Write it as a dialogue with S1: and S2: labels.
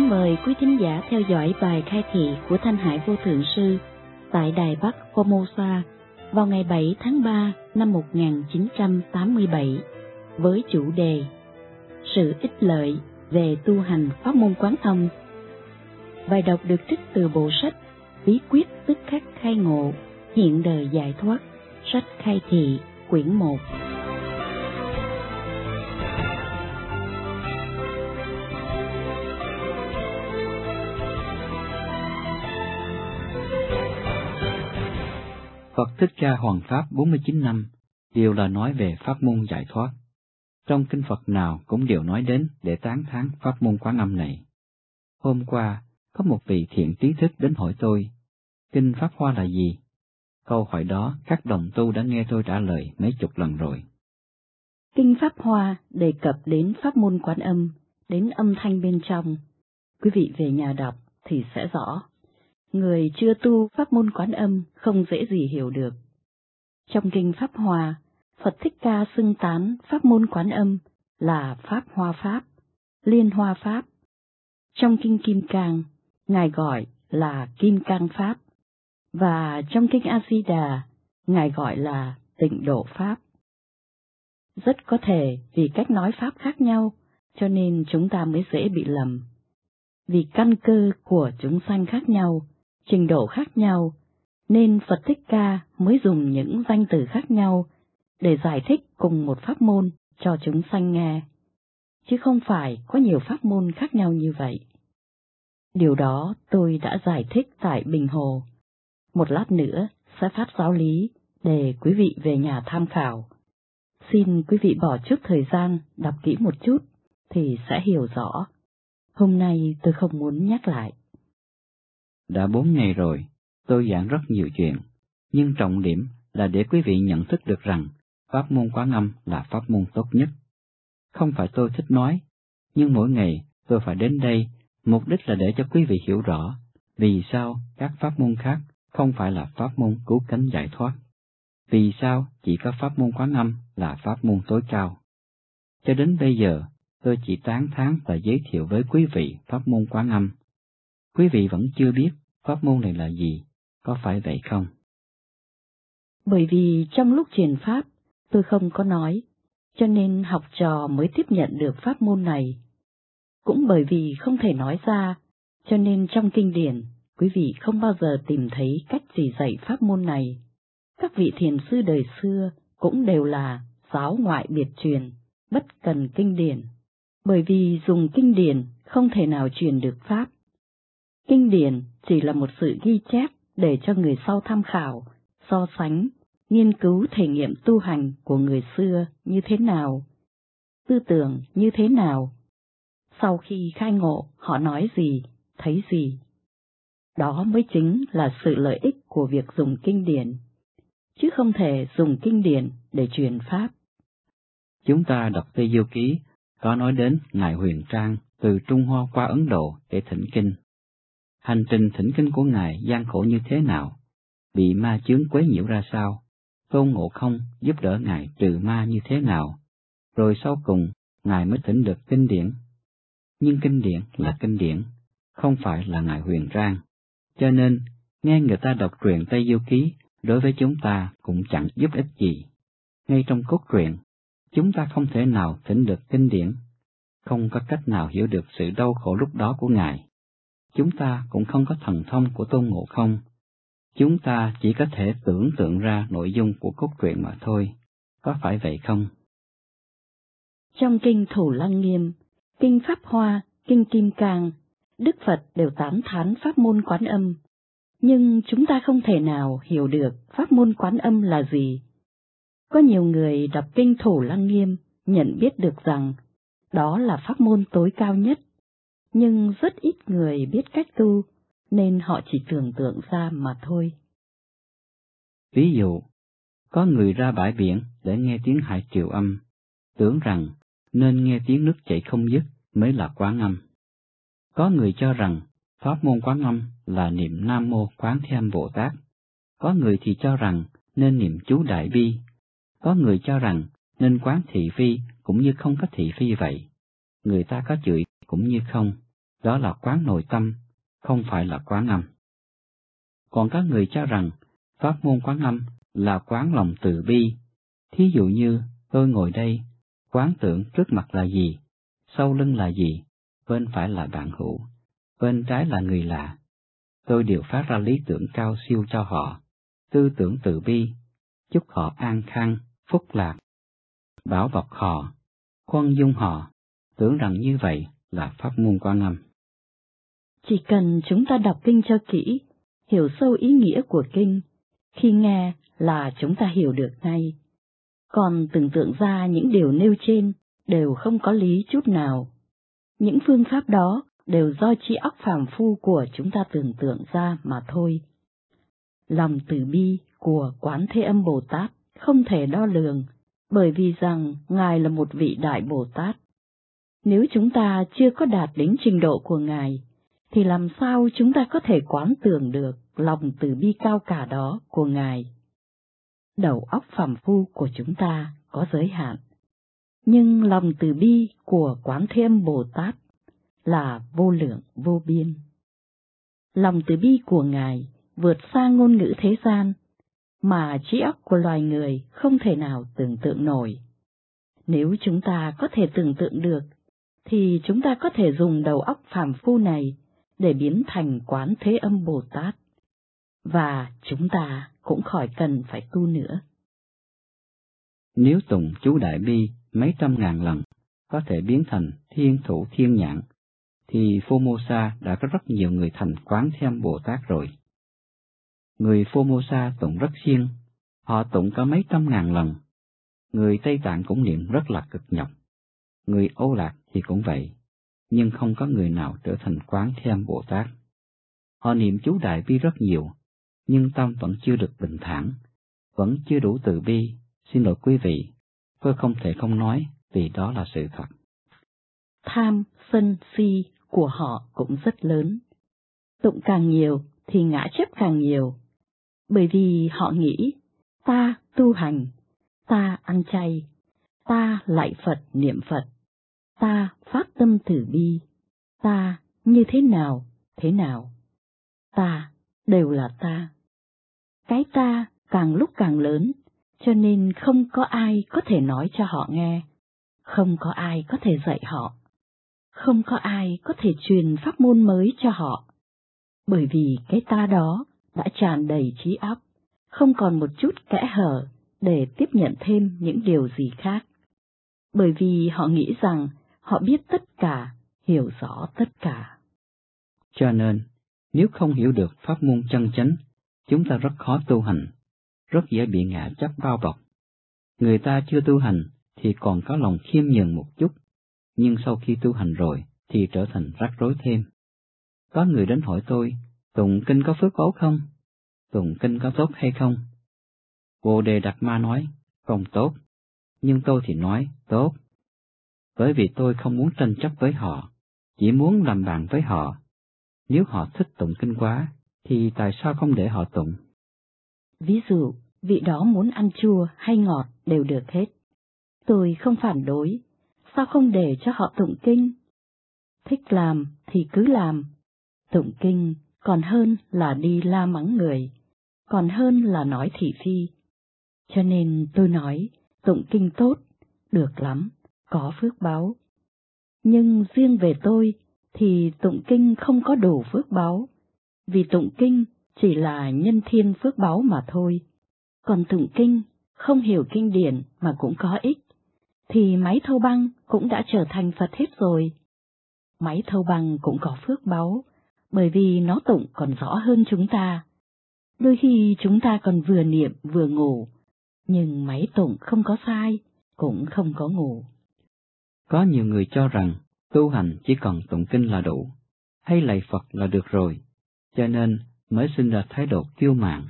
S1: Kính mời quý thính giả theo dõi bài khai thị của Thanh Hải Vô Thượng Sư tại Đài Bắc Formosa vào ngày 7 tháng 3 năm 1987 với chủ đề Sự ích lợi về tu hành pháp môn quán thông. Bài đọc được trích từ bộ sách Bí quyết tức khắc khai ngộ, hiện đời giải thoát, sách khai thị, quyển 1.
S2: Phật Thích Ca Hoàng Pháp 49 năm đều là nói về pháp môn giải thoát. Trong kinh Phật nào cũng đều nói đến để tán thán pháp môn quán âm này. Hôm qua, có một vị thiện trí thức đến hỏi tôi, kinh Pháp Hoa là gì? Câu hỏi đó các đồng tu đã nghe tôi trả lời mấy chục lần rồi.
S1: Kinh Pháp Hoa đề cập đến pháp môn quán âm, đến âm thanh bên trong. Quý vị về nhà đọc thì sẽ rõ. Người chưa tu pháp môn quán âm không dễ gì hiểu được. Trong Kinh Pháp hòa, Phật Thích Ca xưng tán pháp môn quán âm là Pháp Hoa Pháp, Liên Hoa Pháp. Trong Kinh Kim Cang, Ngài gọi là Kim Cang Pháp, và trong Kinh A-di-đà, Ngài gọi là Tịnh Độ Pháp. Rất có thể vì cách nói Pháp khác nhau, cho nên chúng ta mới dễ bị lầm. Vì căn cơ của chúng sanh khác nhau, trình độ khác nhau, nên Phật Thích Ca mới dùng những danh từ khác nhau để giải thích cùng một pháp môn cho chúng sanh nghe, chứ không phải có nhiều pháp môn khác nhau như vậy. Điều đó tôi đã giải thích tại Bình Hồ. Một lát nữa sẽ phát giáo lý để quý vị về nhà tham khảo. Xin quý vị bỏ chút thời gian đọc kỹ một chút thì sẽ hiểu rõ. Hôm nay tôi không muốn nhắc lại.
S2: Đã bốn ngày rồi, tôi giảng rất nhiều chuyện, nhưng trọng điểm là để quý vị nhận thức được rằng pháp môn quán âm là pháp môn tốt nhất. Không phải tôi thích nói, nhưng mỗi ngày tôi phải đến đây, mục đích là để cho quý vị hiểu rõ vì sao các pháp môn khác không phải là pháp môn cứu cánh giải thoát. Vì sao chỉ có pháp môn quán âm là pháp môn tối cao? Cho đến bây giờ, tôi chỉ tán thán và giới thiệu với quý vị pháp môn quán âm. Quý vị vẫn chưa biết pháp môn này là gì, có phải vậy không?
S1: Bởi vì trong lúc truyền pháp, tôi không có nói, cho nên học trò mới tiếp nhận được pháp môn này. Cũng bởi vì không thể nói ra, cho nên trong kinh điển, quý vị không bao giờ tìm thấy cách gì dạy pháp môn này. Các vị thiền sư đời xưa cũng đều là giáo ngoại biệt truyền, bất cần kinh điển, bởi vì dùng kinh điển không thể nào truyền được pháp. Kinh điển chỉ là một sự ghi chép để cho người sau tham khảo, so sánh, nghiên cứu thể nghiệm tu hành của người xưa như thế nào, tư tưởng như thế nào. Sau khi khai ngộ, họ nói gì, thấy gì. Đó mới chính là sự lợi ích của việc dùng kinh điển, chứ không thể dùng kinh điển để truyền pháp.
S2: Chúng ta đọc Tây Du Ký có nói đến Ngài Huyền Trang từ Trung Hoa qua Ấn Độ để thỉnh kinh. Hành trình thỉnh kinh của Ngài gian khổ như thế nào? Bị ma chướng quấy nhiễu ra sao? Tôn Ngộ Không giúp đỡ Ngài trừ ma như thế nào? Rồi sau cùng, Ngài mới thỉnh được kinh điển. Nhưng kinh điển là kinh điển, không phải là Ngài huyền trang. Cho nên, nghe người ta đọc truyện Tây Du Ký đối với chúng ta cũng chẳng giúp ích gì. Ngay trong cốt truyện, chúng ta không thể nào thỉnh được kinh điển, không có cách nào hiểu được sự đau khổ lúc đó của Ngài chúng ta cũng không có thần thông của Tôn Ngộ Không. Chúng ta chỉ có thể tưởng tượng ra nội dung của cốt truyện mà thôi, có phải vậy không?
S1: Trong kinh Thủ Lăng Nghiêm, kinh Pháp Hoa, kinh Kim Cang, Đức Phật đều tán thán pháp môn quán âm, nhưng chúng ta không thể nào hiểu được pháp môn quán âm là gì. Có nhiều người đọc kinh Thủ Lăng Nghiêm nhận biết được rằng đó là pháp môn tối cao nhất nhưng rất ít người biết cách tu, nên họ chỉ tưởng tượng ra mà thôi.
S2: Ví dụ, có người ra bãi biển để nghe tiếng hải triều âm, tưởng rằng nên nghe tiếng nước chảy không dứt mới là quán âm. Có người cho rằng pháp môn quán âm là niệm Nam Mô Quán Thế Âm Bồ Tát. Có người thì cho rằng nên niệm chú Đại Bi. Có người cho rằng nên quán thị phi cũng như không có thị phi vậy. Người ta có chửi cũng như không, đó là quán nội tâm, không phải là quán âm. Còn các người cho rằng pháp môn quán âm là quán lòng từ bi. Thí dụ như tôi ngồi đây, quán tưởng trước mặt là gì, sau lưng là gì, bên phải là bạn hữu, bên trái là người lạ. Tôi đều phát ra lý tưởng cao siêu cho họ, tư tưởng từ bi, chúc họ an khang, phúc lạc, bảo bọc họ, khoan dung họ, tưởng rằng như vậy là pháp môn quan âm.
S1: Chỉ cần chúng ta đọc kinh cho kỹ, hiểu sâu ý nghĩa của kinh, khi nghe là chúng ta hiểu được ngay. Còn tưởng tượng ra những điều nêu trên đều không có lý chút nào. Những phương pháp đó đều do trí óc phàm phu của chúng ta tưởng tượng ra mà thôi. Lòng từ bi của Quán Thế Âm Bồ Tát không thể đo lường, bởi vì rằng Ngài là một vị Đại Bồ Tát. Nếu chúng ta chưa có đạt đến trình độ của Ngài, thì làm sao chúng ta có thể quán tưởng được lòng từ bi cao cả đó của Ngài? Đầu óc phàm phu của chúng ta có giới hạn, nhưng lòng từ bi của Quán Thế Âm Bồ Tát là vô lượng vô biên. Lòng từ bi của Ngài vượt xa ngôn ngữ thế gian, mà trí óc của loài người không thể nào tưởng tượng nổi. Nếu chúng ta có thể tưởng tượng được, thì chúng ta có thể dùng đầu óc phàm phu này để biến thành quán thế âm Bồ Tát. Và chúng ta cũng khỏi cần phải tu nữa.
S2: Nếu tụng chú Đại Bi mấy trăm ngàn lần, có thể biến thành thiên thủ thiên nhãn, thì Formosa đã có rất nhiều người thành quán thêm Bồ Tát rồi. Người Formosa tụng rất siêng, họ tụng có mấy trăm ngàn lần. Người Tây Tạng cũng niệm rất là cực nhọc. Người Âu Lạc thì cũng vậy, nhưng không có người nào trở thành quán thêm Bồ Tát. Họ niệm chú Đại Bi rất nhiều, nhưng tâm vẫn chưa được bình thản, vẫn chưa đủ từ bi. Xin lỗi quý vị, tôi không thể không nói vì đó là sự thật.
S1: Tham, sân, si của họ cũng rất lớn. Tụng càng nhiều thì ngã chấp càng nhiều, bởi vì họ nghĩ ta tu hành, ta ăn chay, ta lại Phật niệm Phật, ta phát tâm từ bi, ta như thế nào, thế nào, ta đều là ta. Cái ta càng lúc càng lớn, cho nên không có ai có thể nói cho họ nghe, không có ai có thể dạy họ, không có ai có thể truyền pháp môn mới cho họ, bởi vì cái ta đó đã tràn đầy trí óc, không còn một chút kẽ hở để tiếp nhận thêm những điều gì khác. Bởi vì họ nghĩ rằng họ biết tất cả, hiểu rõ tất cả.
S2: Cho nên, nếu không hiểu được pháp môn chân chánh, chúng ta rất khó tu hành, rất dễ bị ngã chấp bao bọc. Người ta chưa tu hành thì còn có lòng khiêm nhường một chút, nhưng sau khi tu hành rồi thì trở thành rắc rối thêm. Có người đến hỏi tôi, tụng kinh có phước báu không? Tụng kinh có tốt hay không? Bồ Đề Đạt Ma nói, không tốt, nhưng tôi thì nói, tốt. Bởi vì tôi không muốn tranh chấp với họ, chỉ muốn làm bạn với họ. Nếu họ thích tụng kinh quá, thì tại sao không để họ tụng?
S1: Ví dụ, vị đó muốn ăn chua hay ngọt đều được hết. Tôi không phản đối, sao không để cho họ tụng kinh? Thích làm thì cứ làm, tụng kinh còn hơn là đi la mắng người, còn hơn là nói thị phi. Cho nên tôi nói, tụng kinh tốt, được lắm, có phước báo. Nhưng riêng về tôi thì tụng kinh không có đủ phước báo, vì tụng kinh chỉ là nhân thiên phước báo mà thôi. Còn tụng kinh, không hiểu kinh điển mà cũng có ích, thì máy thâu băng cũng đã trở thành Phật hết rồi. Máy thâu băng cũng có phước báo, bởi vì nó tụng còn rõ hơn chúng ta. Đôi khi chúng ta còn vừa niệm vừa ngủ, nhưng máy tụng không có sai, cũng không có ngủ.
S2: Có nhiều người cho rằng tu hành chỉ cần tụng kinh là đủ, hay lạy Phật là được rồi, cho nên mới sinh ra thái độ kiêu mạn,